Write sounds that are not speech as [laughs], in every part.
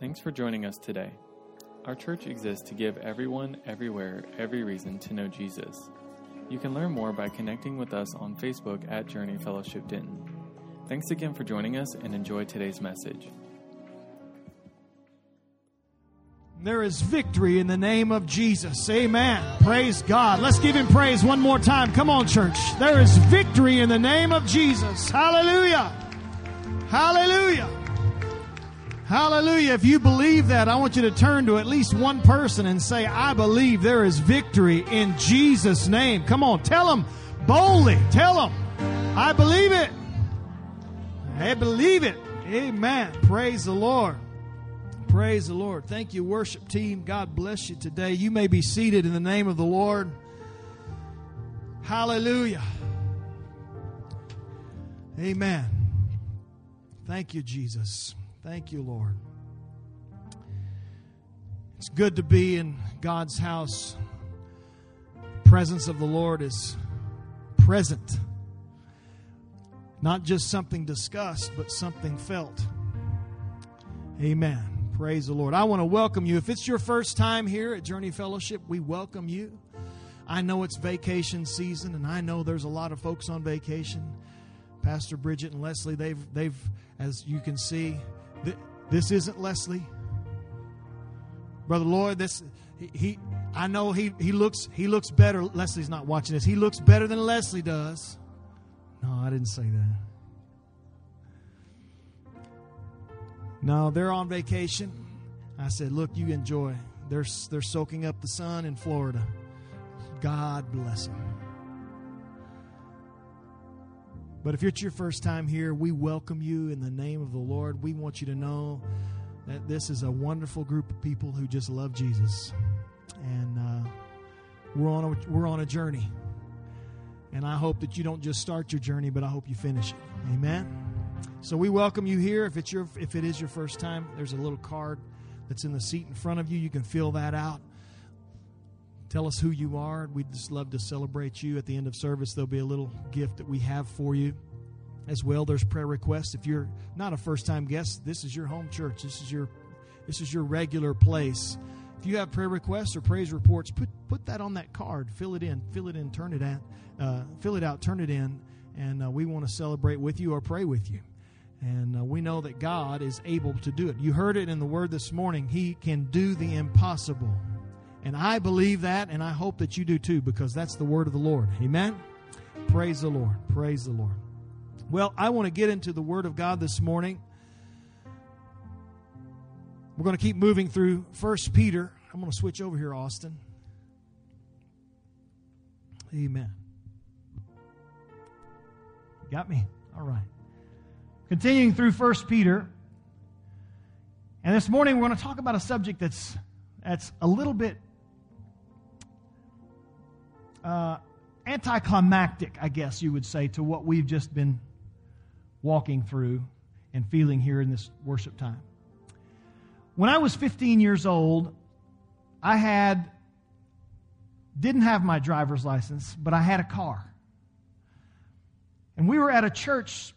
Thanks for joining us today. Our church exists to give everyone, everywhere, every reason to know Jesus. You can learn more by connecting with us on Facebook at Journey Fellowship Denton. Thanks again for joining us and enjoy today's message. There is victory in the name of Jesus. Amen. Praise God. Let's give him praise one more time. Come on, church. There is victory in the name of Jesus. Hallelujah. Hallelujah. Hallelujah. If you believe that, I want you to turn to at least one person and say, I believe there is victory in Jesus' name. Come on, tell them boldly. Tell them, I believe it. I believe it. Amen. Praise the Lord. Praise the Lord. Thank you, worship team. God bless you today. You may be seated in the name of the Lord. Hallelujah. Amen. Thank you, Jesus. Thank you, Lord. It's good to be in God's house. Presence of the Lord is present. Not just something discussed, but something felt. Amen. Praise the Lord. I want to welcome you. If it's your first time here at Journey Fellowship, we welcome you. I know it's vacation season, and I know there's a lot of folks on vacation. Pastor Bridget and Leslie, they've, they've, as you can see, th- this isn't Leslie, brother Lloyd. This he, he, I know he he looks he looks better. Leslie's not watching this. He looks better than Leslie does. No, I didn't say that. No, they're on vacation. I said, look, you enjoy. They're they're soaking up the sun in Florida. God bless them. But if it's your first time here, we welcome you in the name of the Lord. We want you to know that this is a wonderful group of people who just love Jesus, and uh, we're on a, we're on a journey. And I hope that you don't just start your journey, but I hope you finish it. Amen. So we welcome you here. If it's your if it is your first time, there's a little card that's in the seat in front of you. You can fill that out. Tell us who you are. We'd just love to celebrate you. At the end of service, there'll be a little gift that we have for you. As well, there's prayer requests. If you're not a first time guest, this is your home church. This is your this is your regular place. If you have prayer requests or praise reports, put put that on that card. Fill it in. Fill it in. Turn it out. Uh, fill it out. Turn it in. And uh, we want to celebrate with you or pray with you. And uh, we know that God is able to do it. You heard it in the word this morning. He can do the impossible. And I believe that, and I hope that you do too, because that's the word of the Lord. Amen? Praise the Lord. Praise the Lord. Well, I want to get into the word of God this morning. We're going to keep moving through First Peter. I'm going to switch over here, Austin. Amen. Got me? All right. Continuing through First Peter. And this morning we're going to talk about a subject that's that's a little bit uh, anticlimactic, I guess you would say, to what we've just been walking through and feeling here in this worship time. When I was 15 years old, I had didn't have my driver's license, but I had a car. And we were at a church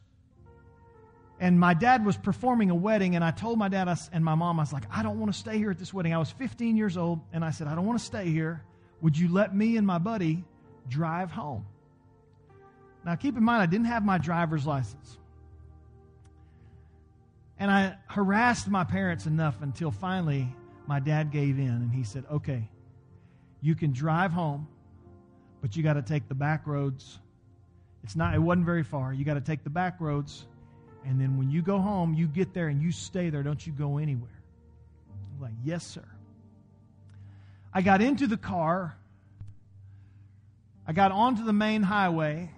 and my dad was performing a wedding and i told my dad and my mom i was like i don't want to stay here at this wedding i was 15 years old and i said i don't want to stay here would you let me and my buddy drive home now keep in mind i didn't have my driver's license and i harassed my parents enough until finally my dad gave in and he said okay you can drive home but you got to take the back roads it's not it wasn't very far you got to take the back roads and then when you go home, you get there and you stay there. Don't you go anywhere. I'm like, yes, sir. I got into the car. I got onto the main highway.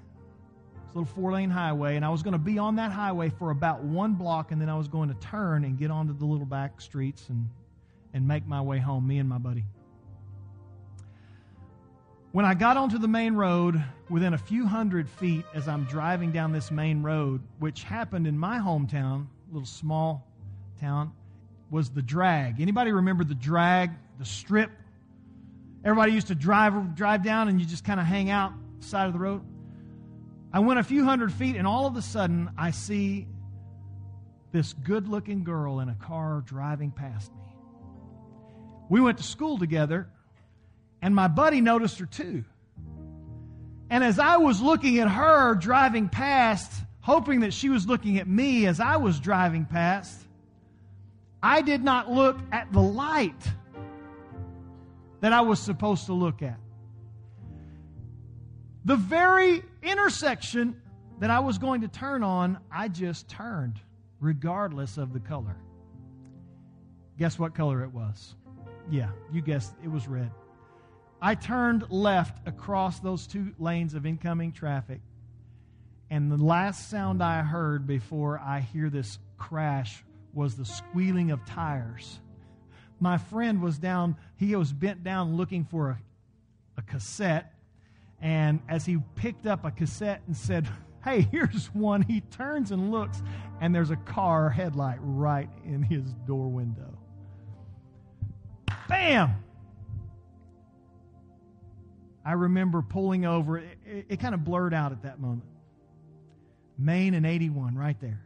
It's a little four lane highway. And I was going to be on that highway for about one block. And then I was going to turn and get onto the little back streets and, and make my way home, me and my buddy. When I got onto the main road, within a few hundred feet as I'm driving down this main road, which happened in my hometown, little small town, was the drag. Anybody remember the drag, the strip? Everybody used to drive drive down and you just kind of hang out side of the road. I went a few hundred feet and all of a sudden I see this good looking girl in a car driving past me. We went to school together, and my buddy noticed her too. And as I was looking at her driving past, hoping that she was looking at me as I was driving past, I did not look at the light that I was supposed to look at. The very intersection that I was going to turn on, I just turned, regardless of the color. Guess what color it was? Yeah, you guessed it was red. I turned left across those two lanes of incoming traffic, and the last sound I heard before I hear this crash was the squealing of tires. My friend was down, he was bent down looking for a, a cassette, and as he picked up a cassette and said, Hey, here's one, he turns and looks, and there's a car headlight right in his door window. Bam! I remember pulling over. It, it, it kind of blurred out at that moment. Main and 81 right there.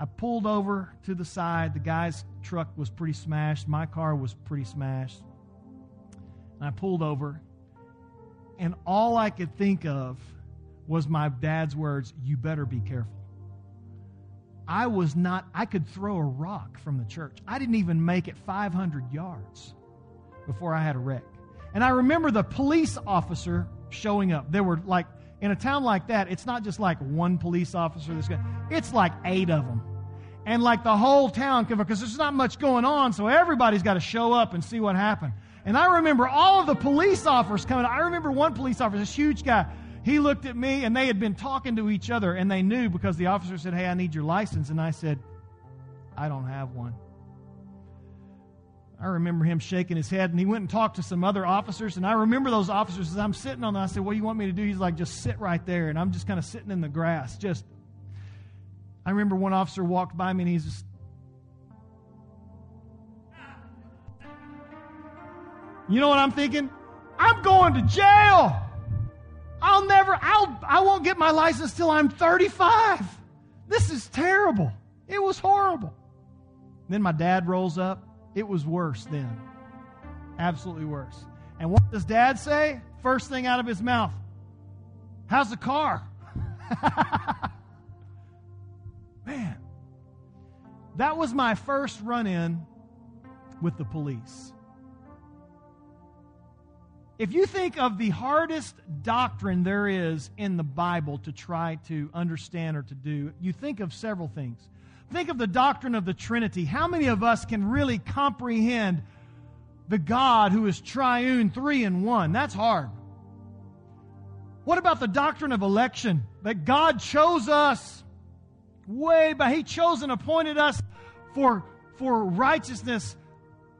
I pulled over to the side. The guy's truck was pretty smashed. My car was pretty smashed. And I pulled over. And all I could think of was my dad's words, You better be careful. I was not, I could throw a rock from the church. I didn't even make it 500 yards before I had a wreck. And I remember the police officer showing up. There were like, in a town like that, it's not just like one police officer that's going it's like eight of them. And like the whole town, because there's not much going on, so everybody's got to show up and see what happened. And I remember all of the police officers coming. I remember one police officer, this huge guy, he looked at me and they had been talking to each other and they knew because the officer said, Hey, I need your license. And I said, I don't have one. I remember him shaking his head, and he went and talked to some other officers. And I remember those officers as I'm sitting on them. I said, What do you want me to do? He's like, Just sit right there. And I'm just kind of sitting in the grass. Just, I remember one officer walked by me, and he's just, You know what I'm thinking? I'm going to jail. I'll never, I'll, I won't get my license till I'm 35. This is terrible. It was horrible. Then my dad rolls up. It was worse then. Absolutely worse. And what does dad say? First thing out of his mouth How's the car? [laughs] Man, that was my first run in with the police. If you think of the hardest doctrine there is in the Bible to try to understand or to do, you think of several things. Think of the doctrine of the Trinity. How many of us can really comprehend the God who is triune, three in one? That's hard. What about the doctrine of election? That God chose us way but He chose and appointed us for, for righteousness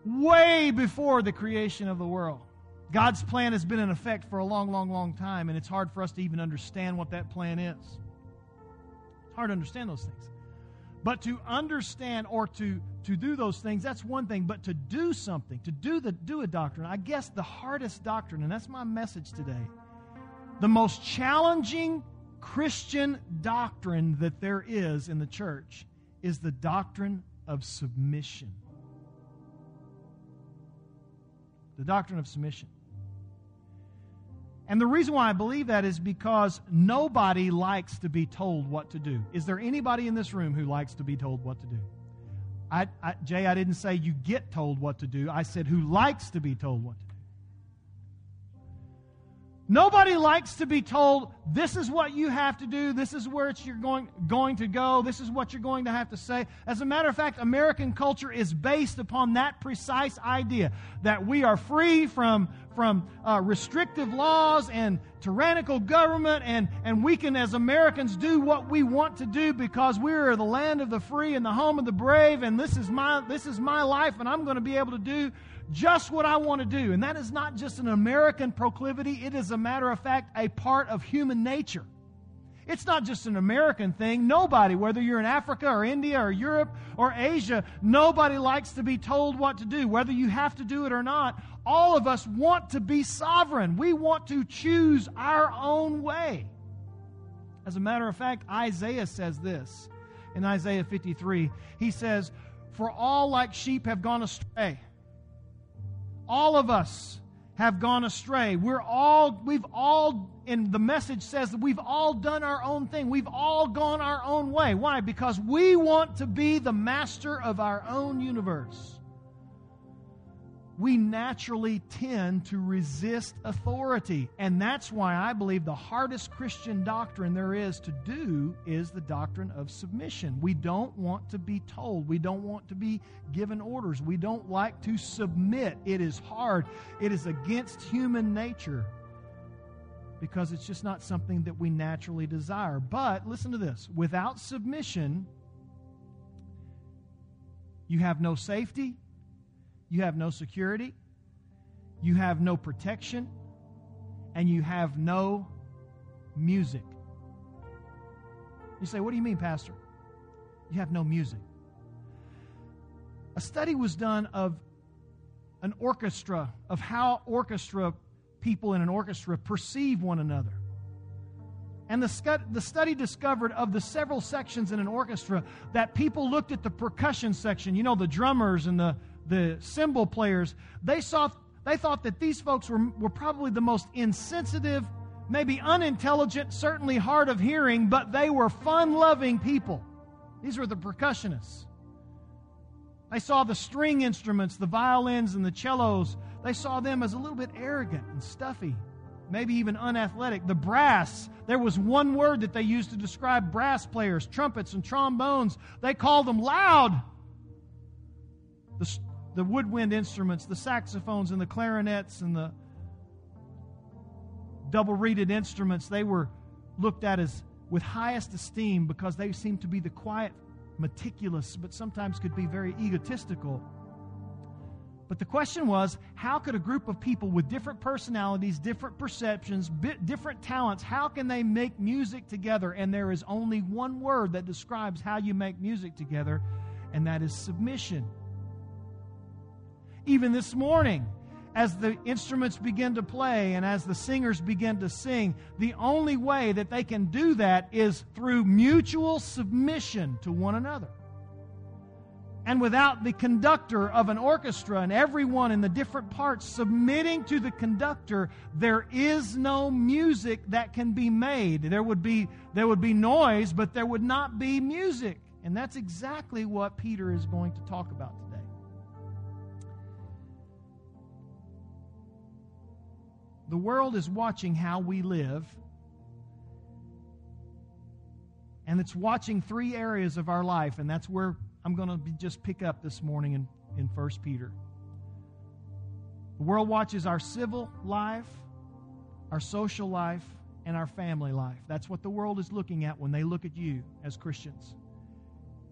way before the creation of the world. God's plan has been in effect for a long, long, long time, and it's hard for us to even understand what that plan is. It's hard to understand those things. But to understand or to, to do those things, that's one thing. But to do something, to do, the, do a doctrine, I guess the hardest doctrine, and that's my message today, the most challenging Christian doctrine that there is in the church is the doctrine of submission. The doctrine of submission. And the reason why I believe that is because nobody likes to be told what to do. Is there anybody in this room who likes to be told what to do? I, I, Jay, I didn't say you get told what to do. I said who likes to be told what to do. Nobody likes to be told, this is what you have to do, this is where you're going, going to go, this is what you're going to have to say. As a matter of fact, American culture is based upon that precise idea that we are free from, from uh, restrictive laws and tyrannical government, and, and we can, as Americans, do what we want to do because we are the land of the free and the home of the brave, and this is my, this is my life, and I'm going to be able to do just what I want to do. And that is not just an American proclivity, it is a matter of fact a part of human nature. It's not just an American thing. Nobody, whether you're in Africa or India or Europe or Asia, nobody likes to be told what to do, whether you have to do it or not. All of us want to be sovereign. We want to choose our own way. As a matter of fact, Isaiah says this in Isaiah 53. He says, For all like sheep have gone astray. All of us have gone astray. We're all, we've all, and the message says that we've all done our own thing. We've all gone our own way. Why? Because we want to be the master of our own universe we naturally tend to resist authority. And that's why I believe the hardest Christian doctrine there is to do is the doctrine of submission. We don't want to be told, we don't want to be given orders, we don't like to submit. It is hard, it is against human nature because it's just not something that we naturally desire. But listen to this without submission, you have no safety you have no security, you have no protection, and you have no music. You say, What do you mean, Pastor? You have no music. A study was done of an orchestra, of how orchestra people in an orchestra perceive one another. And the, the study discovered of the several sections in an orchestra that people looked at the percussion section, you know, the drummers and the, the cymbal players, they saw they thought that these folks were, were probably the most insensitive, maybe unintelligent, certainly hard of hearing, but they were fun loving people. These were the percussionists. They saw the string instruments, the violins and the cellos, they saw them as a little bit arrogant and stuffy, maybe even unathletic. The brass, there was one word that they used to describe brass players, trumpets and trombones. They called them loud. The, woodwind instruments, the saxophones and the clarinets and the double reeded instruments, they were looked at as with highest esteem because they seemed to be the quiet, meticulous, but sometimes could be very egotistical. But the question was how could a group of people with different personalities, different perceptions, different talents, how can they make music together? And there is only one word that describes how you make music together, and that is submission even this morning as the instruments begin to play and as the singers begin to sing, the only way that they can do that is through mutual submission to one another. And without the conductor of an orchestra and everyone in the different parts submitting to the conductor, there is no music that can be made. There would be, there would be noise, but there would not be music. And that's exactly what Peter is going to talk about today. The world is watching how we live, and it's watching three areas of our life, and that's where I'm going to just pick up this morning in, in 1 Peter. The world watches our civil life, our social life, and our family life. That's what the world is looking at when they look at you as Christians.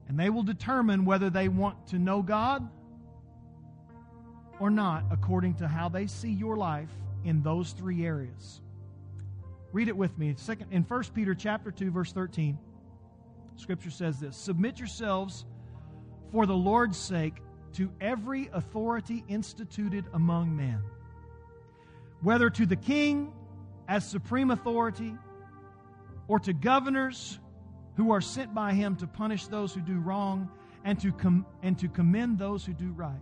And they will determine whether they want to know God or not according to how they see your life in those three areas. Read it with me. Second in 1 Peter chapter 2 verse 13. Scripture says this, "Submit yourselves for the Lord's sake to every authority instituted among men, whether to the king as supreme authority or to governors who are sent by him to punish those who do wrong and to com- and to commend those who do right."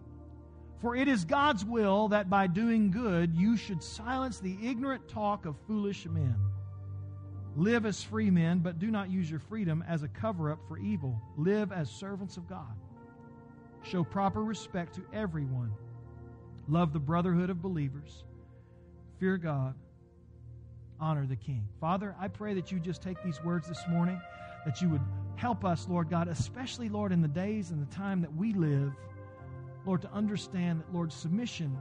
For it is God's will that by doing good you should silence the ignorant talk of foolish men. Live as free men, but do not use your freedom as a cover up for evil. Live as servants of God. Show proper respect to everyone. Love the brotherhood of believers. Fear God. Honor the King. Father, I pray that you just take these words this morning, that you would help us, Lord God, especially, Lord, in the days and the time that we live Lord, to understand that, Lord, submission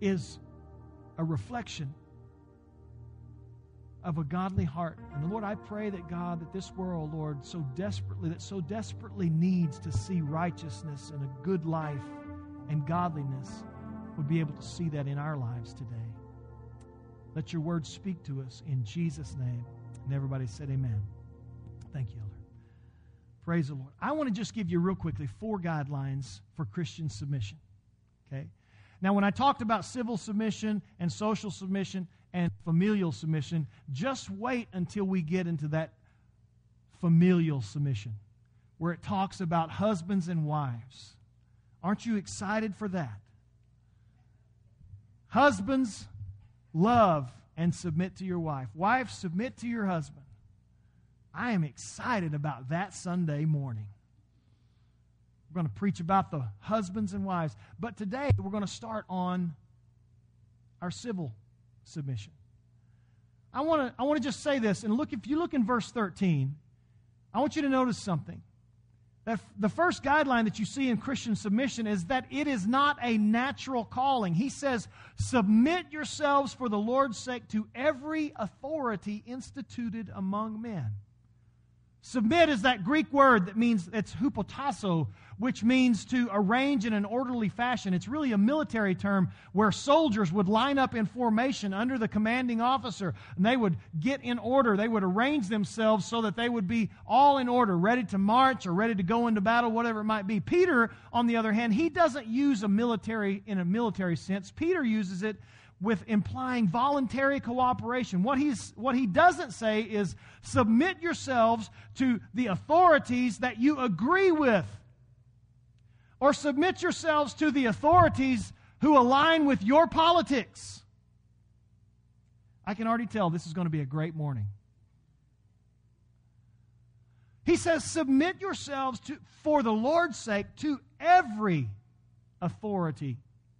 is a reflection of a godly heart. And Lord, I pray that God, that this world, Lord, so desperately, that so desperately needs to see righteousness and a good life and godliness, would be able to see that in our lives today. Let your word speak to us in Jesus' name. And everybody said, Amen. Thank you. Praise the Lord. I want to just give you real quickly four guidelines for Christian submission. Okay? Now, when I talked about civil submission and social submission and familial submission, just wait until we get into that familial submission, where it talks about husbands and wives. Aren't you excited for that? Husbands, love and submit to your wife. Wife, submit to your husband. I am excited about that Sunday morning. We're going to preach about the husbands and wives. But today we're going to start on our civil submission. I want to I want to just say this and look if you look in verse 13, I want you to notice something. That the first guideline that you see in Christian submission is that it is not a natural calling. He says, "Submit yourselves for the Lord's sake to every authority instituted among men." Submit is that Greek word that means it's hupotasso, which means to arrange in an orderly fashion. It's really a military term where soldiers would line up in formation under the commanding officer and they would get in order. They would arrange themselves so that they would be all in order, ready to march or ready to go into battle, whatever it might be. Peter, on the other hand, he doesn't use a military in a military sense. Peter uses it with implying voluntary cooperation. What, he's, what he doesn't say is submit yourselves to the authorities that you agree with, or submit yourselves to the authorities who align with your politics. I can already tell this is going to be a great morning. He says, Submit yourselves to, for the Lord's sake to every authority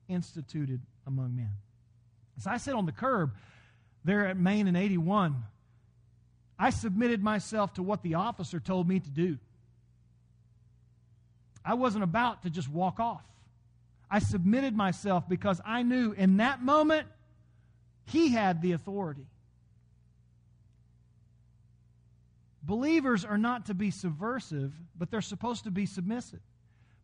instituted among men. As I sat on the curb there at Main and 81, I submitted myself to what the officer told me to do. I wasn't about to just walk off. I submitted myself because I knew in that moment he had the authority. Believers are not to be subversive, but they're supposed to be submissive.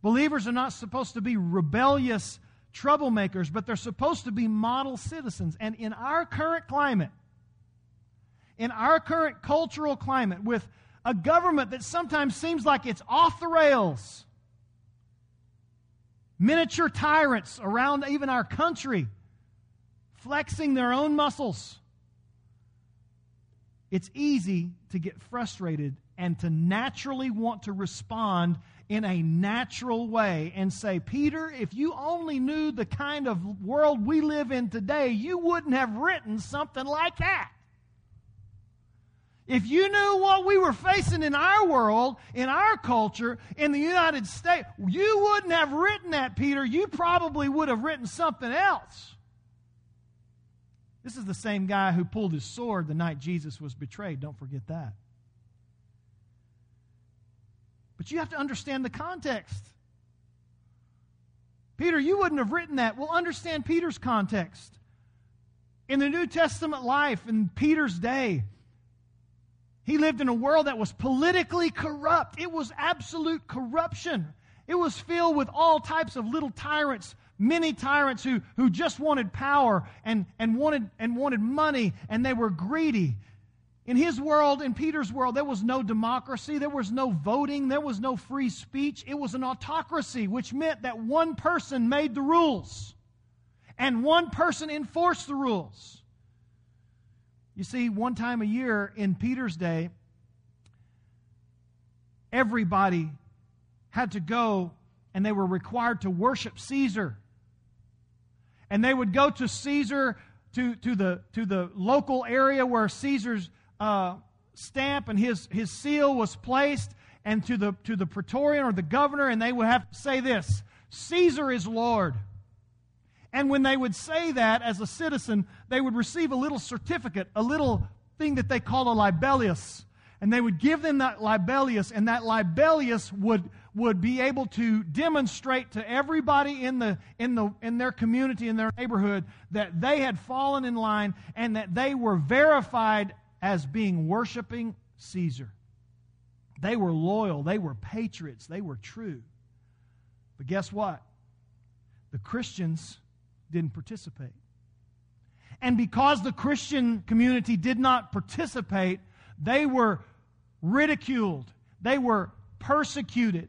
Believers are not supposed to be rebellious troublemakers, but they're supposed to be model citizens. And in our current climate, in our current cultural climate, with a government that sometimes seems like it's off the rails, miniature tyrants around even our country, flexing their own muscles, it's easy to get frustrated and to naturally want to respond in a natural way and say, Peter, if you only knew the kind of world we live in today, you wouldn't have written something like that. If you knew what we were facing in our world, in our culture, in the United States, you wouldn't have written that, Peter. You probably would have written something else. This is the same guy who pulled his sword the night Jesus was betrayed. Don't forget that. But you have to understand the context. Peter, you wouldn't have written that. Well, understand Peter's context. In the New Testament life, in Peter's day, he lived in a world that was politically corrupt. It was absolute corruption. It was filled with all types of little tyrants, many tyrants who, who just wanted power and, and, wanted, and wanted money, and they were greedy. In his world, in Peter's world, there was no democracy, there was no voting, there was no free speech. It was an autocracy, which meant that one person made the rules and one person enforced the rules. You see, one time a year in Peter's day, everybody had to go and they were required to worship Caesar. And they would go to Caesar, to, to, the, to the local area where Caesar's uh, stamp and his, his seal was placed and to the, to the praetorian or the governor, and they would have to say this Caesar is Lord. And when they would say that as a citizen, they would receive a little certificate, a little thing that they call a libellus. And they would give them that libellus, and that libellus would, would be able to demonstrate to everybody in, the, in, the, in their community, in their neighborhood, that they had fallen in line and that they were verified as being worshiping Caesar. They were loyal, they were patriots, they were true. But guess what? The Christians didn't participate. And because the Christian community did not participate, they were ridiculed, they were persecuted,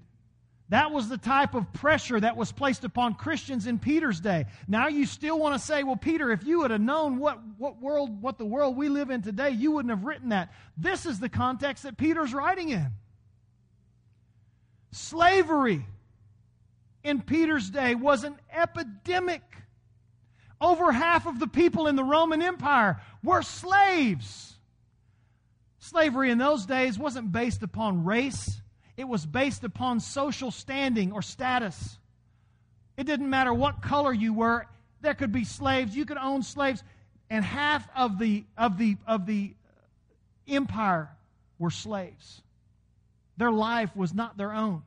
That was the type of pressure that was placed upon Christians in Peter's day. Now you still want to say, well, Peter, if you would have known what, what world, what the world we live in today, you wouldn't have written that. This is the context that Peter's writing in. Slavery in Peter's day was an epidemic. Over half of the people in the Roman Empire were slaves. Slavery in those days wasn't based upon race it was based upon social standing or status. It didn't matter what color you were. There could be slaves. You could own slaves. And half of the, of the, of the empire were slaves. Their life was not their own,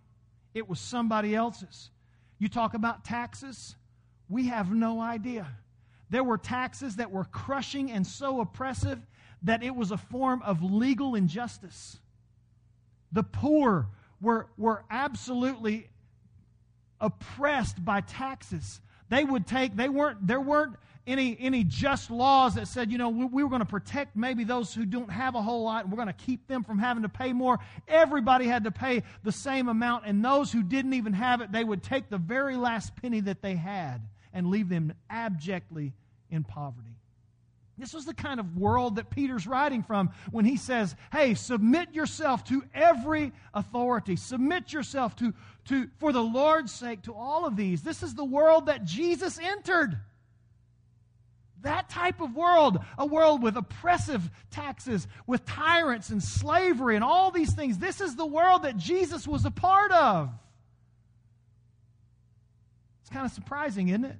it was somebody else's. You talk about taxes, we have no idea. There were taxes that were crushing and so oppressive that it was a form of legal injustice. The poor were, were absolutely oppressed by taxes. They would take, they weren't, there weren't any, any just laws that said, you know, we, we were going to protect maybe those who don't have a whole lot and we're going to keep them from having to pay more. Everybody had to pay the same amount, and those who didn't even have it, they would take the very last penny that they had and leave them abjectly in poverty. This was the kind of world that Peter's writing from when he says, Hey, submit yourself to every authority. Submit yourself to, to, for the Lord's sake, to all of these. This is the world that Jesus entered. That type of world, a world with oppressive taxes, with tyrants and slavery and all these things. This is the world that Jesus was a part of. It's kind of surprising, isn't it?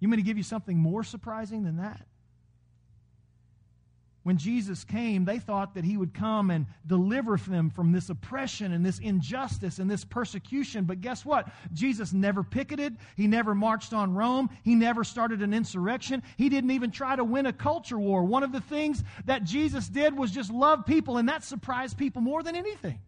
You mean to give you something more surprising than that? When Jesus came, they thought that he would come and deliver them from this oppression and this injustice and this persecution. But guess what? Jesus never picketed. He never marched on Rome. He never started an insurrection. He didn't even try to win a culture war. One of the things that Jesus did was just love people, and that surprised people more than anything.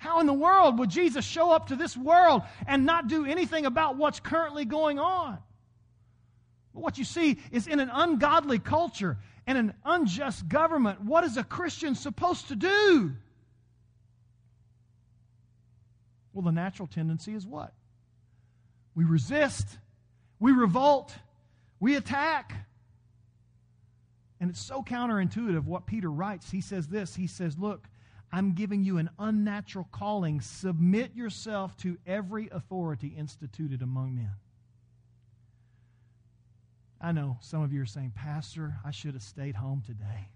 How in the world would Jesus show up to this world and not do anything about what's currently going on? But what you see is in an ungodly culture and an unjust government, what is a Christian supposed to do? Well, the natural tendency is what? We resist, we revolt, we attack. And it's so counterintuitive what Peter writes. He says this He says, Look, I'm giving you an unnatural calling. Submit yourself to every authority instituted among men. I know some of you are saying, Pastor, I should have stayed home today.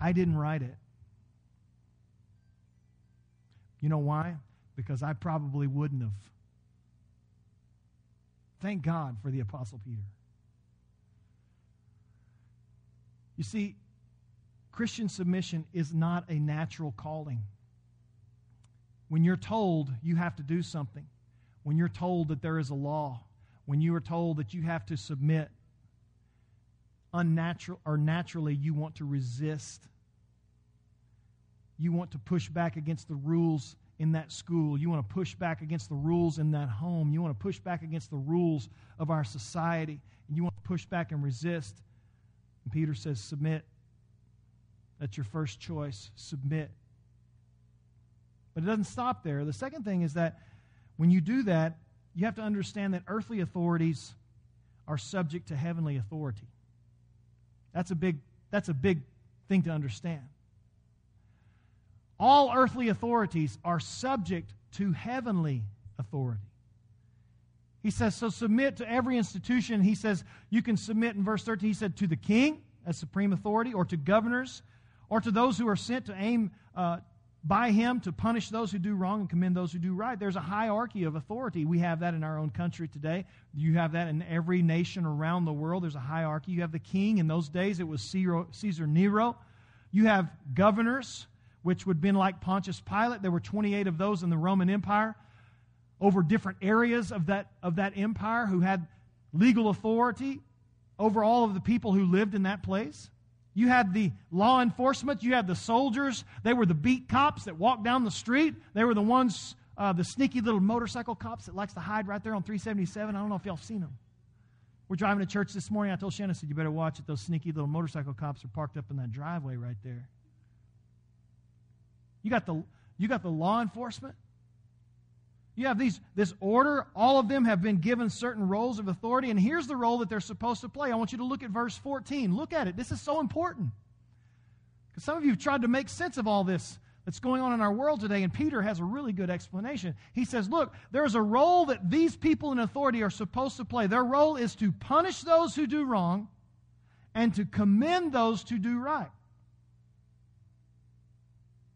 I didn't write it. You know why? Because I probably wouldn't have. Thank God for the Apostle Peter. You see, Christian submission is not a natural calling. When you're told you have to do something, when you're told that there is a law, when you are told that you have to submit, unnatural or naturally you want to resist. You want to push back against the rules in that school. You want to push back against the rules in that home. You want to push back against the rules of our society. And you want to push back and resist. And Peter says, Submit. That's your first choice. Submit. But it doesn't stop there. The second thing is that when you do that, you have to understand that earthly authorities are subject to heavenly authority. That's a big, that's a big thing to understand. All earthly authorities are subject to heavenly authority. He says, so submit to every institution. He says, you can submit in verse 13. He said, to the king as supreme authority, or to governors, or to those who are sent to aim uh, by him to punish those who do wrong and commend those who do right. There's a hierarchy of authority. We have that in our own country today. You have that in every nation around the world. There's a hierarchy. You have the king. In those days, it was Caesar Nero. You have governors, which would have been like Pontius Pilate. There were 28 of those in the Roman Empire over different areas of that, of that empire who had legal authority over all of the people who lived in that place. You had the law enforcement, you had the soldiers. They were the beat cops that walked down the street. They were the ones, uh, the sneaky little motorcycle cops that likes to hide right there on 377. I don't know if y'all seen them We're driving to church this morning. I told Shannon, I said, You better watch it. Those sneaky little motorcycle cops are parked up in that driveway right there. You got the, you got the law enforcement. You have these, this order. All of them have been given certain roles of authority. And here's the role that they're supposed to play. I want you to look at verse 14. Look at it. This is so important. Because some of you have tried to make sense of all this that's going on in our world today, and Peter has a really good explanation. He says, Look, there's a role that these people in authority are supposed to play. Their role is to punish those who do wrong and to commend those who do right.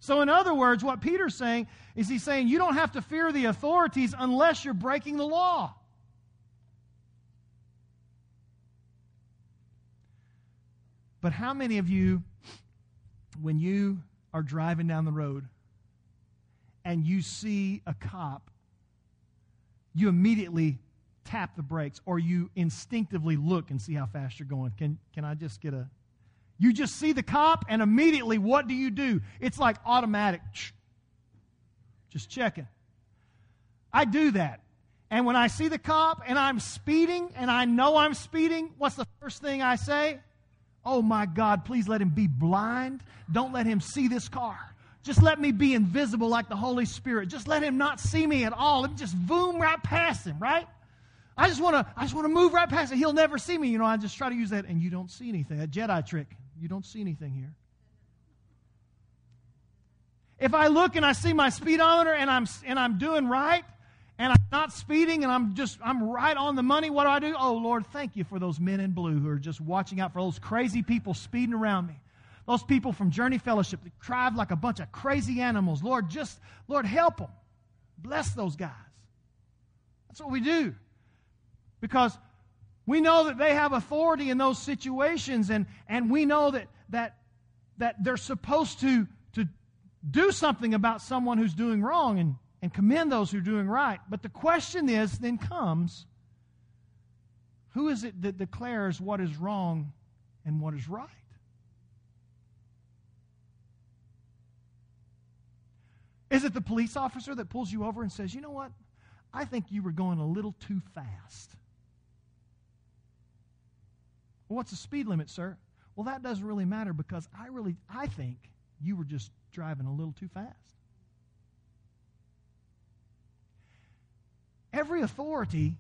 So, in other words, what Peter's saying is he's saying you don't have to fear the authorities unless you're breaking the law. But how many of you, when you are driving down the road and you see a cop, you immediately tap the brakes or you instinctively look and see how fast you're going? Can, can I just get a you just see the cop, and immediately, what do you do? It's like automatic. Just checking. I do that. And when I see the cop and I'm speeding and I know I'm speeding, what's the first thing I say? Oh my God, please let him be blind. Don't let him see this car. Just let me be invisible like the Holy Spirit. Just let him not see me at all. Let me just boom right past him, right? I just want to I just want to move right past it. He'll never see me. You know, I just try to use that and you don't see anything. A Jedi trick. You don't see anything here. If I look and I see my speedometer and I'm and I'm doing right and I'm not speeding and I'm just I'm right on the money, what do I do? Oh Lord, thank you for those men in blue who are just watching out for those crazy people speeding around me. Those people from Journey Fellowship that drive like a bunch of crazy animals. Lord, just Lord help them. Bless those guys. That's what we do. Because we know that they have authority in those situations, and, and we know that, that, that they're supposed to, to do something about someone who's doing wrong and, and commend those who are doing right. But the question is then comes who is it that declares what is wrong and what is right? Is it the police officer that pulls you over and says, you know what? I think you were going a little too fast. Well, what's the speed limit, sir? Well, that doesn't really matter because I really I think you were just driving a little too fast. Every authority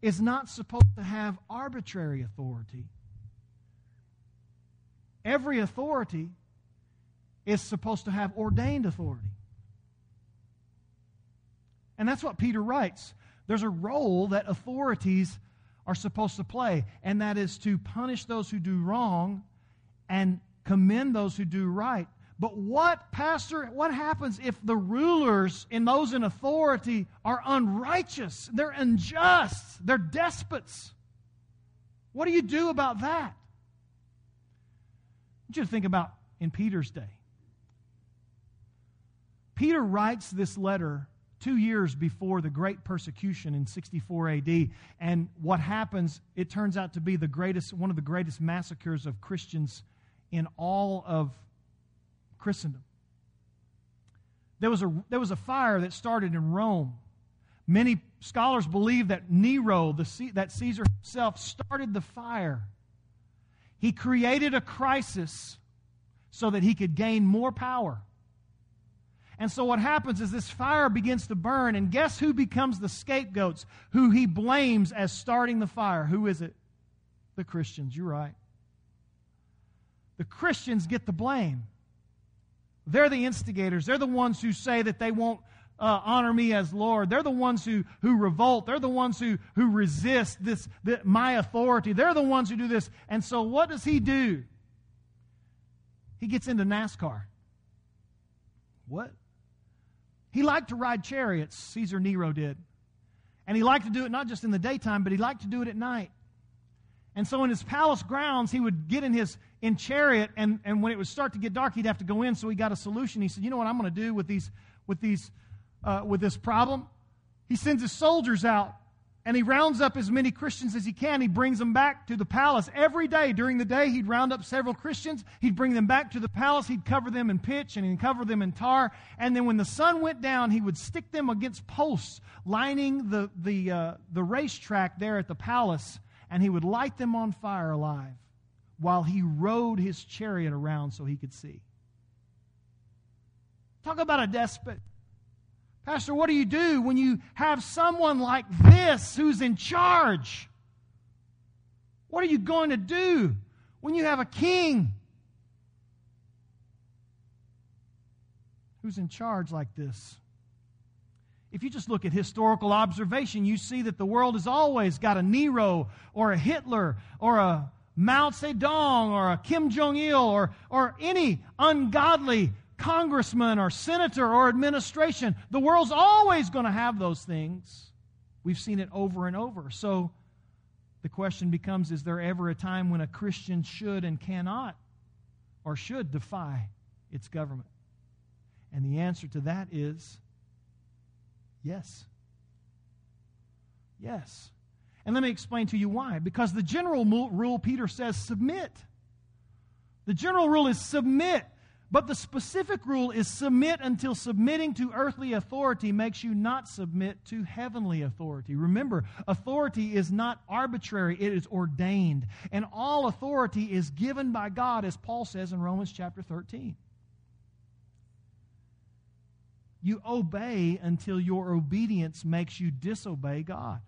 is not supposed to have arbitrary authority. Every authority is supposed to have ordained authority. And that's what Peter writes. There's a role that authorities are supposed to play, and that is to punish those who do wrong and commend those who do right. But what, Pastor, what happens if the rulers and those in authority are unrighteous? They're unjust. They're despots. What do you do about that? I want you to think about in Peter's day. Peter writes this letter two years before the great persecution in 64 AD. And what happens, it turns out to be the greatest, one of the greatest massacres of Christians in all of Christendom. There was a, there was a fire that started in Rome. Many scholars believe that Nero, the, that Caesar himself, started the fire. He created a crisis so that he could gain more power. And so what happens is this fire begins to burn, and guess who becomes the scapegoats? Who he blames as starting the fire? Who is it? The Christians. You're right. The Christians get the blame. They're the instigators. They're the ones who say that they won't uh, honor me as Lord. They're the ones who, who revolt. They're the ones who, who resist this, the, my authority. They're the ones who do this. And so what does he do? He gets into NASCAR. What? He liked to ride chariots, Caesar Nero did. And he liked to do it not just in the daytime, but he liked to do it at night. And so in his palace grounds, he would get in his in chariot, and, and when it would start to get dark, he'd have to go in. So he got a solution. He said, "You know what I'm going to do with these with these uh, with this problem?" He sends his soldiers out and he rounds up as many Christians as he can. He brings them back to the palace. Every day during the day, he'd round up several Christians. He'd bring them back to the palace. He'd cover them in pitch and he'd cover them in tar. And then when the sun went down, he would stick them against posts lining the, the, uh, the racetrack there at the palace, and he would light them on fire alive while he rode his chariot around so he could see. Talk about a despot. Pastor, what do you do when you have someone like this who's in charge? What are you going to do when you have a king who's in charge like this? If you just look at historical observation, you see that the world has always got a Nero or a Hitler or a Mao Zedong or a Kim Jong il or, or any ungodly congressman or senator or administration. The world's always going to have those things. We've seen it over and over. So the question becomes is there ever a time when a Christian should and cannot or should defy its government? And the answer to that is yes. Yes. And let me explain to you why. Because the general rule, Peter says, submit. The general rule is submit. But the specific rule is submit until submitting to earthly authority makes you not submit to heavenly authority. Remember, authority is not arbitrary, it is ordained. And all authority is given by God, as Paul says in Romans chapter 13. You obey until your obedience makes you disobey God.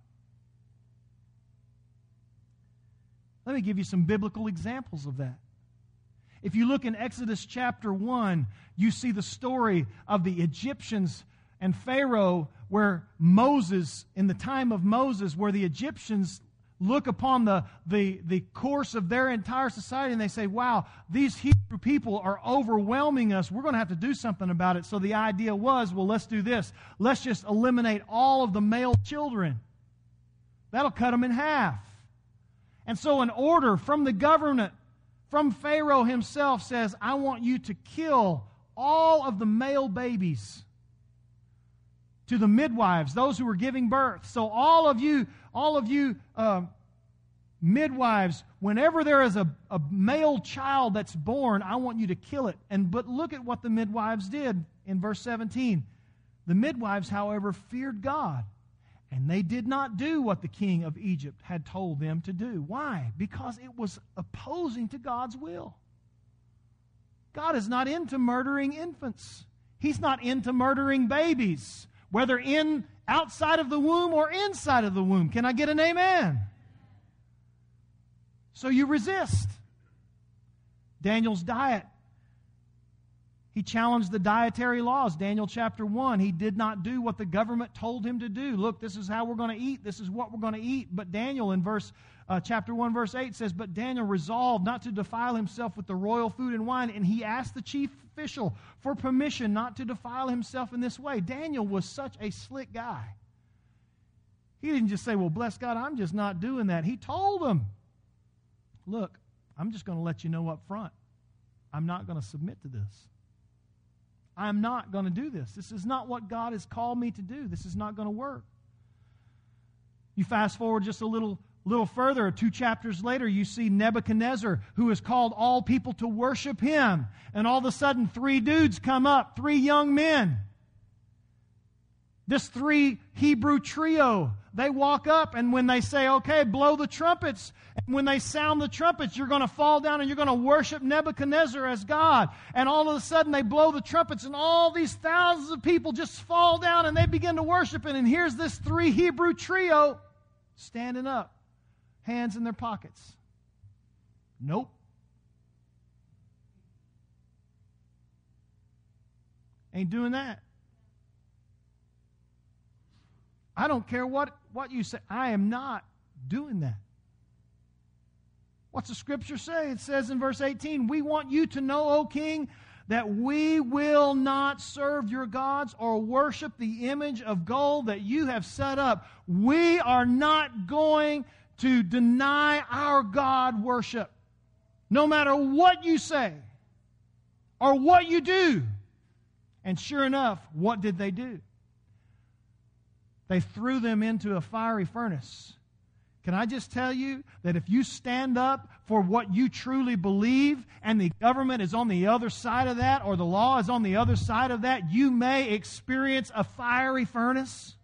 Let me give you some biblical examples of that. If you look in Exodus chapter 1, you see the story of the Egyptians and Pharaoh, where Moses, in the time of Moses, where the Egyptians look upon the, the, the course of their entire society and they say, wow, these Hebrew people are overwhelming us. We're going to have to do something about it. So the idea was, well, let's do this. Let's just eliminate all of the male children. That'll cut them in half. And so, an order from the government from Pharaoh himself says, I want you to kill all of the male babies to the midwives, those who were giving birth. So all of you, all of you uh, midwives, whenever there is a, a male child that's born, I want you to kill it. And but look at what the midwives did in verse 17. The midwives, however, feared God and they did not do what the king of Egypt had told them to do. Why? Because it was opposing to God's will. God is not into murdering infants. He's not into murdering babies, whether in outside of the womb or inside of the womb. Can I get an amen? So you resist. Daniel's diet he challenged the dietary laws. Daniel chapter 1. He did not do what the government told him to do. Look, this is how we're going to eat. This is what we're going to eat. But Daniel in verse uh, chapter 1 verse 8 says, "But Daniel resolved not to defile himself with the royal food and wine, and he asked the chief official for permission not to defile himself in this way." Daniel was such a slick guy. He didn't just say, "Well, bless God, I'm just not doing that." He told them, "Look, I'm just going to let you know up front. I'm not going to submit to this." I'm not going to do this. This is not what God has called me to do. This is not going to work. You fast forward just a little little further, two chapters later, you see Nebuchadnezzar, who has called all people to worship him. And all of a sudden, three dudes come up, three young men. This three Hebrew trio, they walk up, and when they say, okay, blow the trumpets, and when they sound the trumpets, you're going to fall down and you're going to worship Nebuchadnezzar as God. And all of a sudden, they blow the trumpets, and all these thousands of people just fall down and they begin to worship it. And here's this three Hebrew trio standing up, hands in their pockets. Nope. Ain't doing that. I don't care what, what you say. I am not doing that. What's the scripture say? It says in verse 18, We want you to know, O king, that we will not serve your gods or worship the image of gold that you have set up. We are not going to deny our God worship. No matter what you say or what you do. And sure enough, what did they do? They threw them into a fiery furnace. Can I just tell you that if you stand up for what you truly believe and the government is on the other side of that or the law is on the other side of that, you may experience a fiery furnace?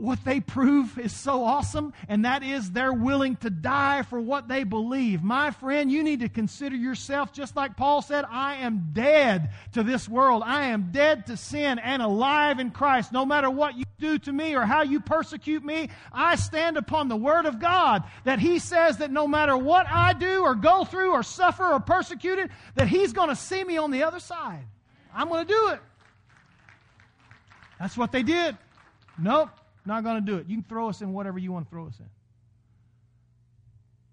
What they prove is so awesome, and that is they're willing to die for what they believe. My friend, you need to consider yourself, just like Paul said, I am dead to this world. I am dead to sin and alive in Christ. No matter what you do to me or how you persecute me, I stand upon the Word of God that He says that no matter what I do or go through or suffer or persecuted, that He's going to see me on the other side. I'm going to do it. That's what they did. Nope. Not going to do it. You can throw us in whatever you want to throw us in.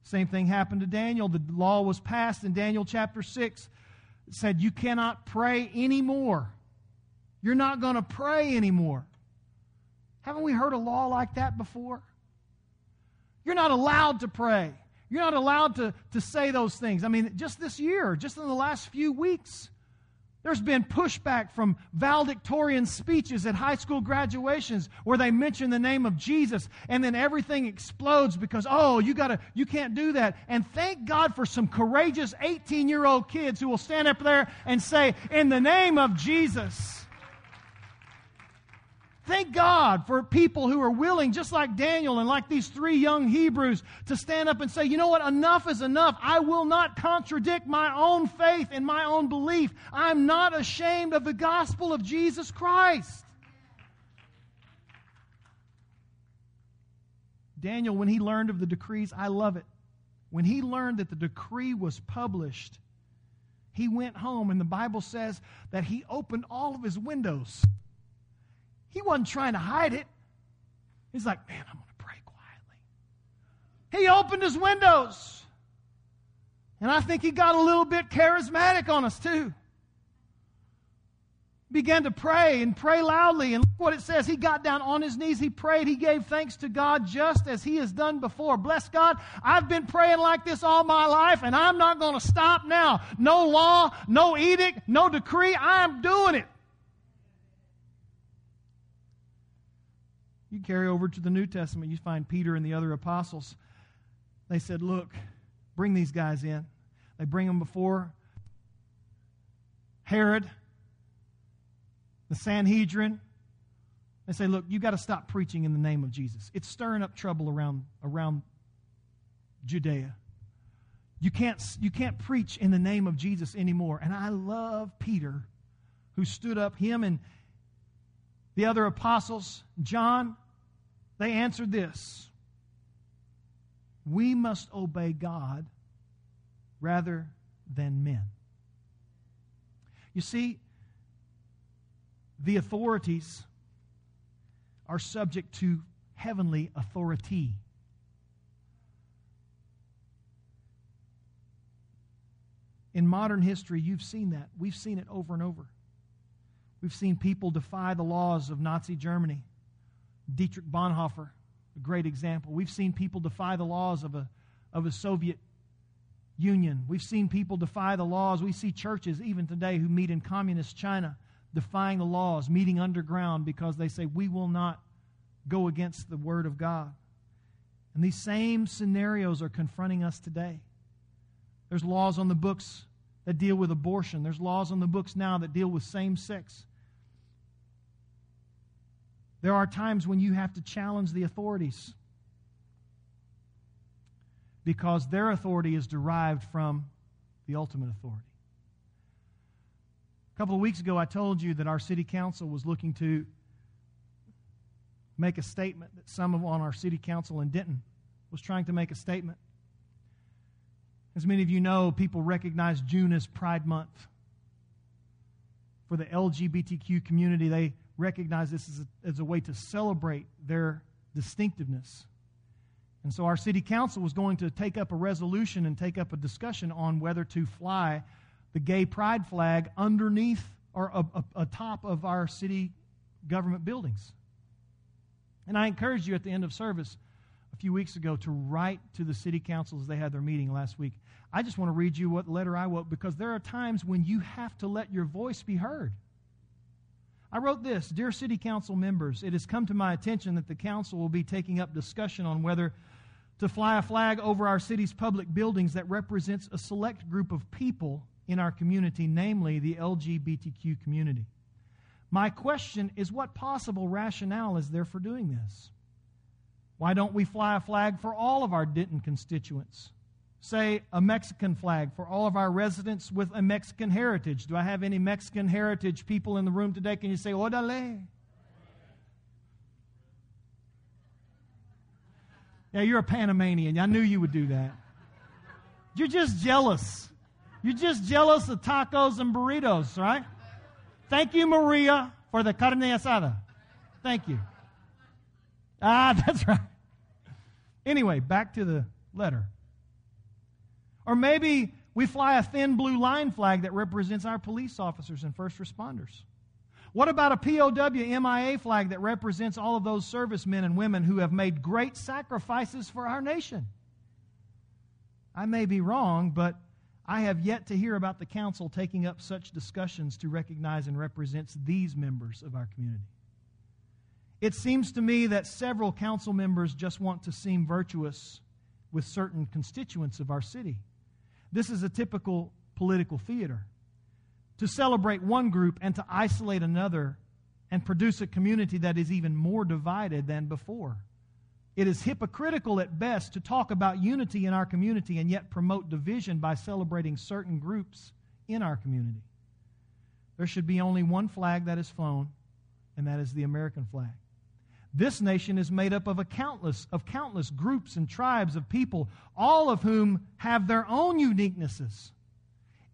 Same thing happened to Daniel. The law was passed in Daniel chapter 6. It said, You cannot pray anymore. You're not going to pray anymore. Haven't we heard a law like that before? You're not allowed to pray. You're not allowed to, to say those things. I mean, just this year, just in the last few weeks, there's been pushback from valedictorian speeches at high school graduations where they mention the name of Jesus and then everything explodes because, oh, you gotta, you can't do that. And thank God for some courageous 18 year old kids who will stand up there and say, in the name of Jesus. Thank God for people who are willing, just like Daniel and like these three young Hebrews, to stand up and say, you know what, enough is enough. I will not contradict my own faith and my own belief. I'm not ashamed of the gospel of Jesus Christ. Daniel, when he learned of the decrees, I love it. When he learned that the decree was published, he went home, and the Bible says that he opened all of his windows he wasn't trying to hide it. He's like, man, I'm going to pray quietly. He opened his windows. And I think he got a little bit charismatic on us too. Began to pray and pray loudly. And look what it says. He got down on his knees. He prayed. He gave thanks to God just as he has done before. Bless God. I've been praying like this all my life, and I'm not going to stop now. No law, no edict, no decree. I'm doing it. You carry over to the New Testament, you find Peter and the other apostles. They said, Look, bring these guys in. They bring them before Herod, the Sanhedrin. They say, Look, you got to stop preaching in the name of Jesus. It's stirring up trouble around, around Judea. You can't, you can't preach in the name of Jesus anymore. And I love Peter, who stood up, him and the other apostles, John, they answered this We must obey God rather than men. You see, the authorities are subject to heavenly authority. In modern history, you've seen that. We've seen it over and over. We've seen people defy the laws of Nazi Germany. Dietrich Bonhoeffer, a great example. We've seen people defy the laws of a, of a Soviet Union. We've seen people defy the laws. We see churches, even today, who meet in communist China, defying the laws, meeting underground because they say, we will not go against the Word of God. And these same scenarios are confronting us today. There's laws on the books that deal with abortion. There's laws on the books now that deal with same sex. There are times when you have to challenge the authorities because their authority is derived from the ultimate authority. A couple of weeks ago, I told you that our city council was looking to make a statement, that some of on our city council in Denton was trying to make a statement. As many of you know, people recognize June as Pride Month. For the LGBTQ community, they recognize this as a, as a way to celebrate their distinctiveness. And so our city council was going to take up a resolution and take up a discussion on whether to fly the gay pride flag underneath or atop of our city government buildings. And I encouraged you at the end of service a few weeks ago to write to the city council as they had their meeting last week. I just want to read you what letter I wrote because there are times when you have to let your voice be heard. I wrote this Dear City Council members, it has come to my attention that the Council will be taking up discussion on whether to fly a flag over our city's public buildings that represents a select group of people in our community, namely the LGBTQ community. My question is what possible rationale is there for doing this? Why don't we fly a flag for all of our Denton constituents? Say a Mexican flag for all of our residents with a Mexican heritage. Do I have any Mexican heritage people in the room today? Can you say, Odale? Yeah, you're a Panamanian. I knew you would do that. You're just jealous. You're just jealous of tacos and burritos, right? Thank you, Maria, for the carne asada. Thank you. Ah, [laughs] that's right. Anyway, back to the letter. Or maybe we fly a thin blue line flag that represents our police officers and first responders. What about a POW MIA flag that represents all of those servicemen and women who have made great sacrifices for our nation? I may be wrong, but I have yet to hear about the council taking up such discussions to recognize and represent these members of our community. It seems to me that several council members just want to seem virtuous with certain constituents of our city. This is a typical political theater. To celebrate one group and to isolate another and produce a community that is even more divided than before. It is hypocritical at best to talk about unity in our community and yet promote division by celebrating certain groups in our community. There should be only one flag that is flown, and that is the American flag. This nation is made up of a countless of countless groups and tribes of people, all of whom have their own uniquenesses.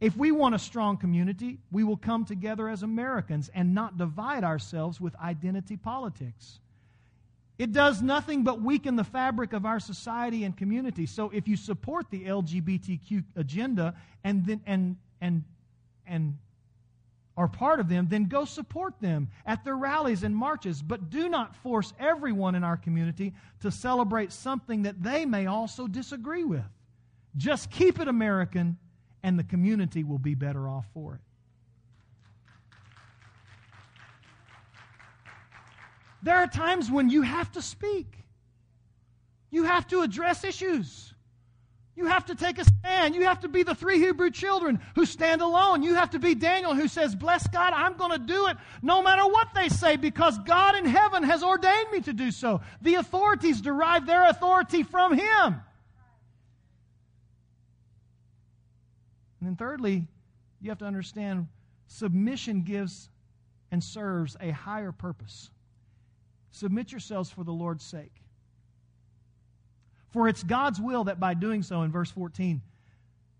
If we want a strong community, we will come together as Americans and not divide ourselves with identity politics. It does nothing but weaken the fabric of our society and community. So if you support the LGBTQ agenda and then and and and are part of them, then go support them at their rallies and marches. But do not force everyone in our community to celebrate something that they may also disagree with. Just keep it American, and the community will be better off for it. There are times when you have to speak, you have to address issues. You have to take a stand. You have to be the three Hebrew children who stand alone. You have to be Daniel who says, Bless God, I'm going to do it no matter what they say because God in heaven has ordained me to do so. The authorities derive their authority from Him. And then, thirdly, you have to understand submission gives and serves a higher purpose. Submit yourselves for the Lord's sake. For it's God's will that by doing so, in verse 14,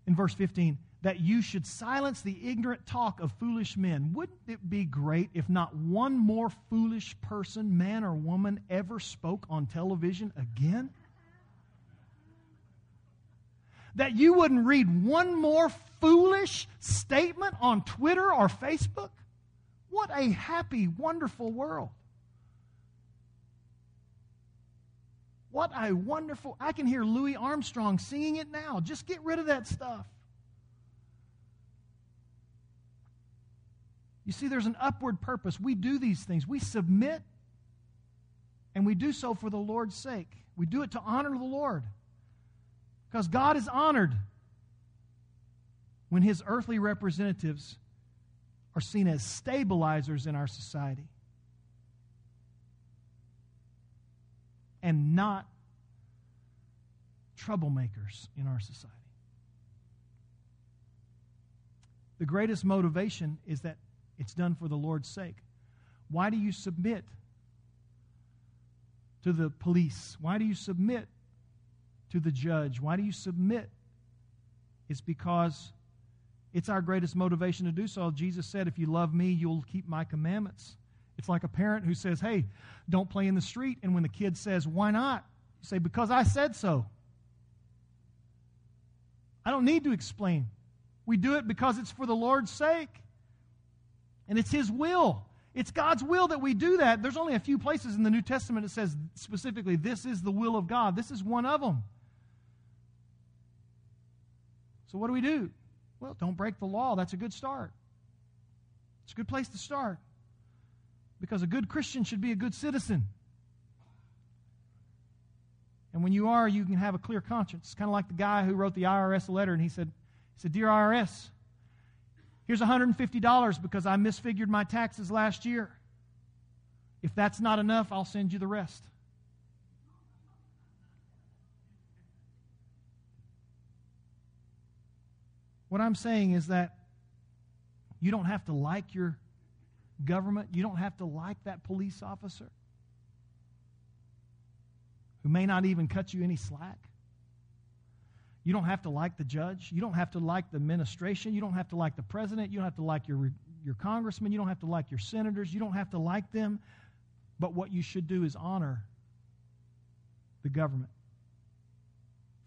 in verse 15, that you should silence the ignorant talk of foolish men. Wouldn't it be great if not one more foolish person, man or woman, ever spoke on television again? That you wouldn't read one more foolish statement on Twitter or Facebook? What a happy, wonderful world. What a wonderful. I can hear Louis Armstrong singing it now. Just get rid of that stuff. You see, there's an upward purpose. We do these things. We submit, and we do so for the Lord's sake. We do it to honor the Lord. Because God is honored when his earthly representatives are seen as stabilizers in our society. And not troublemakers in our society. The greatest motivation is that it's done for the Lord's sake. Why do you submit to the police? Why do you submit to the judge? Why do you submit? It's because it's our greatest motivation to do so. Jesus said, If you love me, you'll keep my commandments. It's like a parent who says, Hey, don't play in the street. And when the kid says, Why not? You say, Because I said so. I don't need to explain. We do it because it's for the Lord's sake. And it's His will. It's God's will that we do that. There's only a few places in the New Testament that says specifically, this is the will of God. This is one of them. So, what do we do? Well, don't break the law. That's a good start. It's a good place to start. Because a good Christian should be a good citizen. And when you are, you can have a clear conscience. It's kind of like the guy who wrote the IRS letter and he said, he said, Dear IRS, here's $150 because I misfigured my taxes last year. If that's not enough, I'll send you the rest. What I'm saying is that you don't have to like your government, you don't have to like that police officer who may not even cut you any slack. You don't have to like the judge. You don't have to like the administration. You don't have to like the president. You don't have to like your, your congressman. You don't have to like your senators. You don't have to like them. But what you should do is honor the government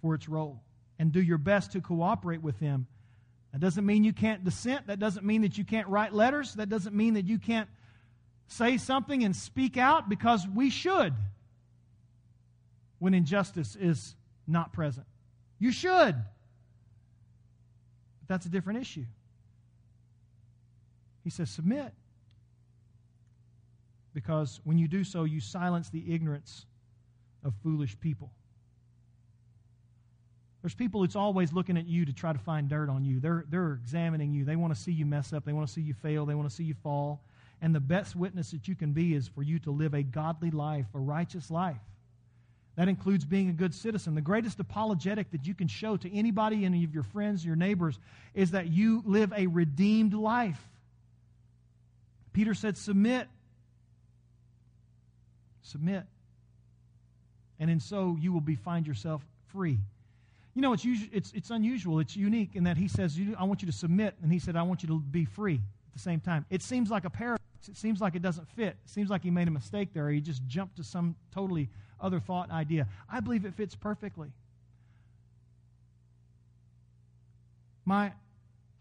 for its role and do your best to cooperate with them. That doesn't mean you can't dissent. That doesn't mean that you can't write letters. That doesn't mean that you can't say something and speak out because we should when injustice is not present. You should. But that's a different issue. He says, submit. Because when you do so, you silence the ignorance of foolish people. There's people that's always looking at you to try to find dirt on you. They're, they're examining you. They want to see you mess up. They want to see you fail. They want to see you fall. And the best witness that you can be is for you to live a godly life, a righteous life. That includes being a good citizen. The greatest apologetic that you can show to anybody, any of your friends, your neighbors, is that you live a redeemed life. Peter said, Submit. Submit. And in so you will be find yourself free. You know, it's, it's, it's unusual. It's unique in that he says, I want you to submit, and he said, I want you to be free at the same time. It seems like a paradox. It seems like it doesn't fit. It seems like he made a mistake there. He just jumped to some totally other thought idea. I believe it fits perfectly. My,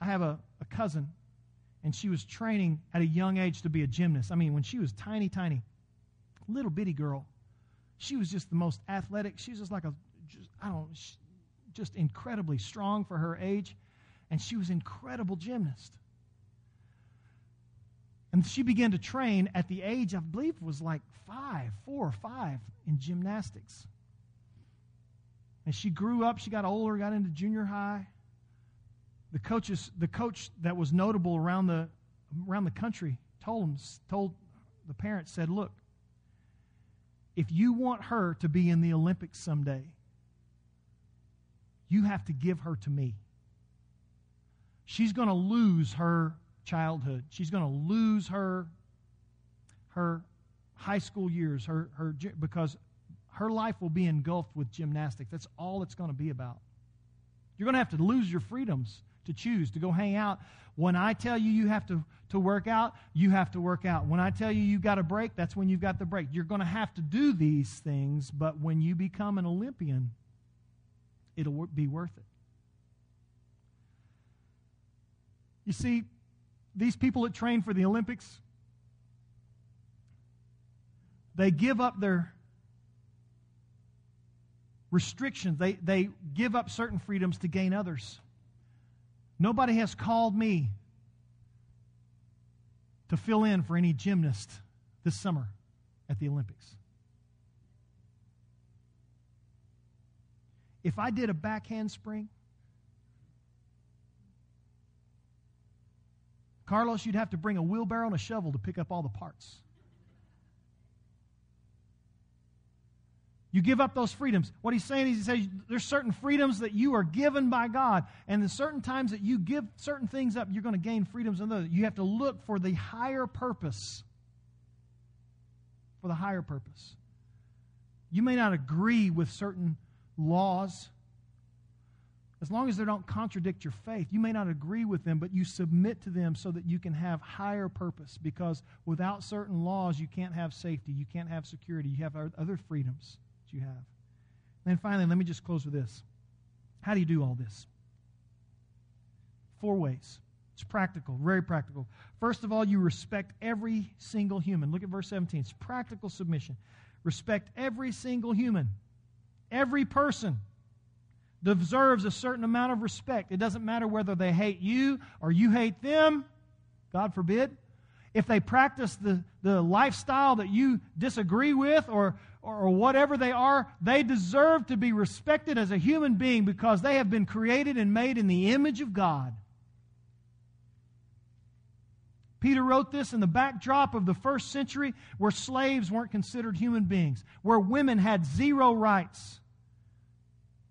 I have a, a cousin, and she was training at a young age to be a gymnast. I mean, when she was tiny, tiny, little bitty girl, she was just the most athletic. She was just like a, just, I don't just incredibly strong for her age, and she was an incredible gymnast. And she began to train at the age, I believe, was like five, four or five in gymnastics. And she grew up, she got older, got into junior high. The coaches, the coach that was notable around the around the country told him, told the parents, said, Look, if you want her to be in the Olympics someday, you have to give her to me. She's going to lose her childhood. She's going to lose her her high school years, her her because her life will be engulfed with gymnastics. That's all it's going to be about. You're going to have to lose your freedoms to choose to go hang out. When I tell you you have to, to work out, you have to work out. When I tell you you got a break, that's when you've got the break. You're going to have to do these things, but when you become an Olympian, it'll be worth it. You see, these people that train for the Olympics, they give up their restrictions. They, they give up certain freedoms to gain others. Nobody has called me to fill in for any gymnast this summer at the Olympics. If I did a backhand spring, Carlos, you'd have to bring a wheelbarrow and a shovel to pick up all the parts. You give up those freedoms. What he's saying is, he says there's certain freedoms that you are given by God, and the certain times that you give certain things up, you're going to gain freedoms in those. You have to look for the higher purpose. For the higher purpose. You may not agree with certain laws, as long as they don't contradict your faith, you may not agree with them, but you submit to them so that you can have higher purpose. Because without certain laws, you can't have safety, you can't have security, you have other freedoms that you have. And then finally, let me just close with this. How do you do all this? Four ways. It's practical, very practical. First of all, you respect every single human. Look at verse 17. It's practical submission. Respect every single human, every person deserves a certain amount of respect. It doesn't matter whether they hate you or you hate them, God forbid. if they practice the, the lifestyle that you disagree with or, or, whatever they are, they deserve to be respected as a human being because they have been created and made in the image of God. Peter wrote this in the backdrop of the first century where slaves weren't considered human beings, where women had zero rights.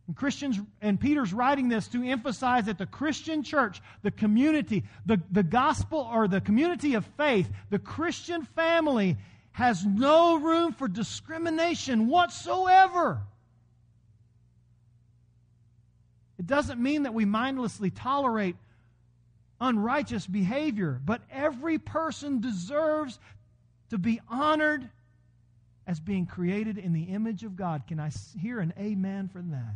And Christians, and Peter's writing this to emphasize that the Christian church, the community, the, the gospel or the community of faith, the Christian family has no room for discrimination whatsoever. It doesn't mean that we mindlessly tolerate unrighteous behavior, but every person deserves to be honored as being created in the image of God. Can I hear an amen for that?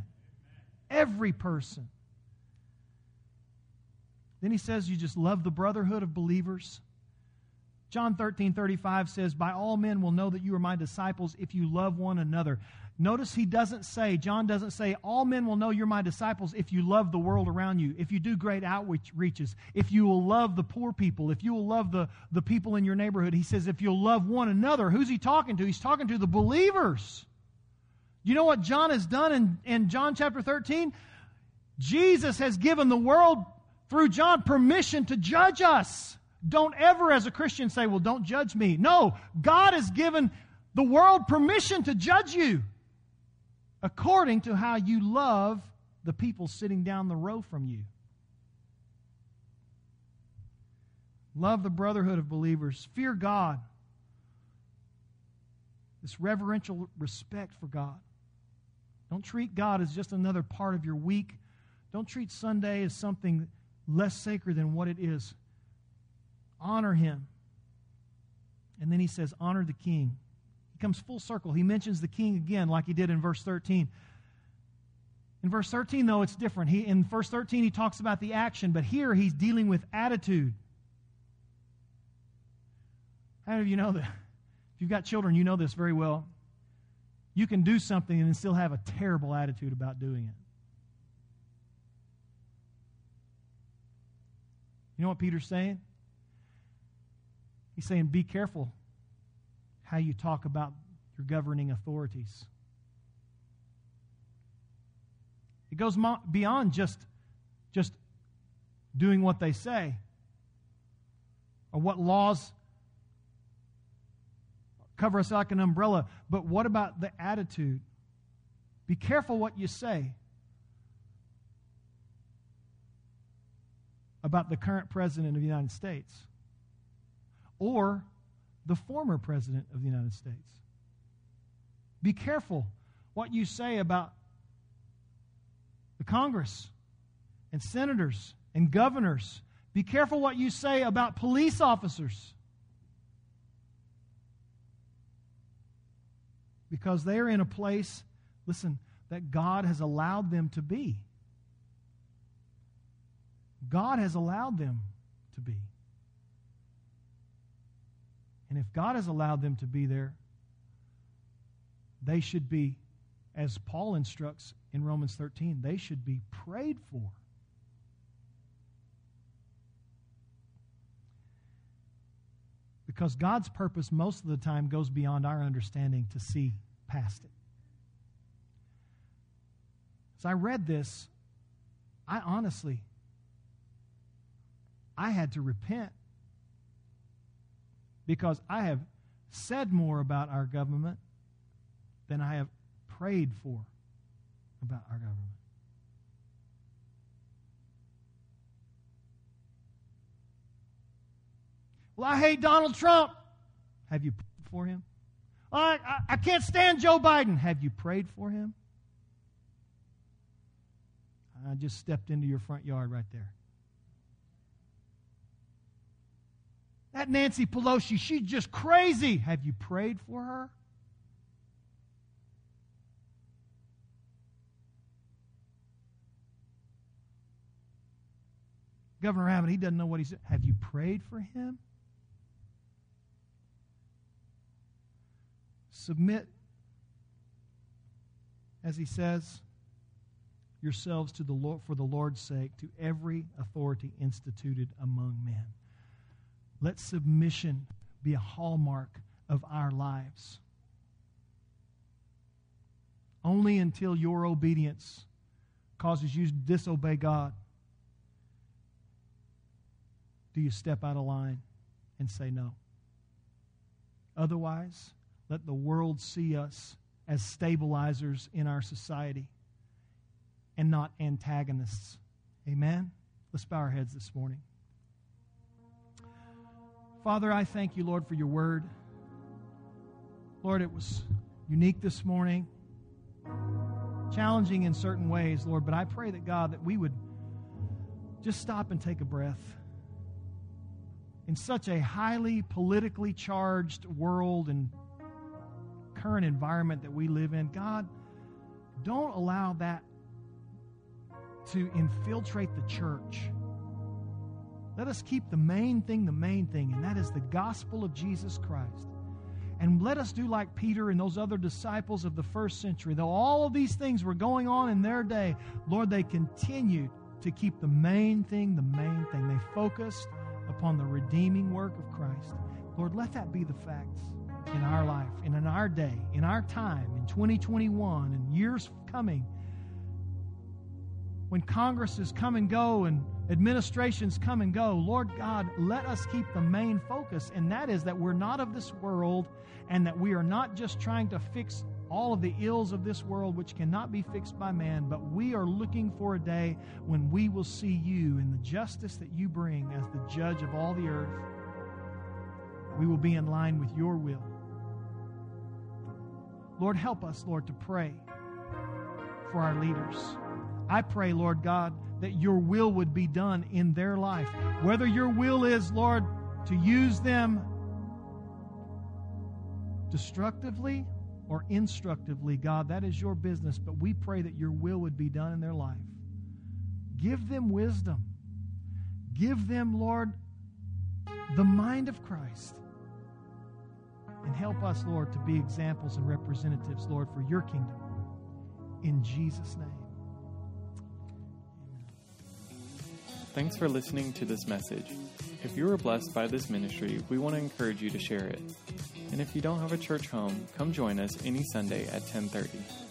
Every person. Then he says, You just love the brotherhood of believers. John 13, 35 says, By all men will know that you are my disciples if you love one another. Notice he doesn't say, John doesn't say, all men will know you're my disciples if you love the world around you, if you do great outreaches, if you will love the poor people, if you will love the, the people in your neighborhood. He says, if you'll love one another. Who's he talking to? He's talking to the believers. You know what John has done in, in John chapter 13? Jesus has given the world, through John, permission to judge us. Don't ever, as a Christian, say, well, don't judge me. No, God has given the world permission to judge you according to how you love the people sitting down the row from you. Love the brotherhood of believers. Fear God. This reverential respect for God. Don't treat God as just another part of your week. Don't treat Sunday as something less sacred than what it is. Honor Him. And then he says, Honor the King comes full circle. He mentions the king again, like he did in verse 13. In verse 13, though, it's different. He, in verse 13, he talks about the action, but here he's dealing with attitude. How of you know that? If you've got children, you know this very well. You can do something and still have a terrible attitude about doing it. You know what Peter's saying? He's saying, be careful how you talk about your governing authorities. It goes beyond just, just doing what they say or what laws cover us like an umbrella. But what about the attitude? Be careful what you say about the current president of the United States or the former president of the United States. Be careful what you say about the Congress and senators and governors. Be careful what you say about police officers. Because they are in a place, listen, that God has allowed them to be. God has allowed them to be. And if God has allowed them to be there, they should be, as Paul instructs in Romans 13, they should be prayed for. Because God's purpose most of the time goes beyond our understanding to see past it. As I read this, I honestly, I had to repent because I have said more about our government than I have prayed for about our government. Well, I hate Donald Trump. Have you prayed for him? I, I, I can't stand Joe Biden. Have you prayed for him? I just stepped into your front yard right there. That Nancy Pelosi, she's just crazy. Have you prayed for her? Governor Abbott, he doesn't know what he said. Have you prayed for him? Submit, as he says, yourselves to the Lord for the Lord's sake to every authority instituted among men. Let submission be a hallmark of our lives. Only until your obedience causes you to disobey God do you step out of line and say no. Otherwise, let the world see us as stabilizers in our society and not antagonists. Amen? Let's bow our heads this morning. Father, I thank you, Lord, for your word. Lord, it was unique this morning, challenging in certain ways, Lord, but I pray that, God, that we would just stop and take a breath. In such a highly politically charged world and current environment that we live in, God, don't allow that to infiltrate the church. Let us keep the main thing the main thing, and that is the gospel of Jesus Christ. And let us do like Peter and those other disciples of the first century. Though all of these things were going on in their day, Lord, they continued to keep the main thing the main thing. They focused upon the redeeming work of Christ. Lord, let that be the facts in our life and in our day, in our time, in 2021 and years coming. When Congresses come and go and administrations come and go, Lord God, let us keep the main focus, and that is that we're not of this world and that we are not just trying to fix all of the ills of this world which cannot be fixed by man, but we are looking for a day when we will see you in the justice that you bring as the judge of all the earth. We will be in line with your will. Lord, help us, Lord, to pray for our leaders. I pray, Lord God, that your will would be done in their life. Whether your will is, Lord, to use them destructively or instructively, God, that is your business, but we pray that your will would be done in their life. Give them wisdom. Give them, Lord, the mind of Christ. And help us, Lord, to be examples and representatives, Lord, for your kingdom. In Jesus' name. Thanks for listening to this message. If you were blessed by this ministry, we want to encourage you to share it. And if you don't have a church home, come join us any Sunday at 1030.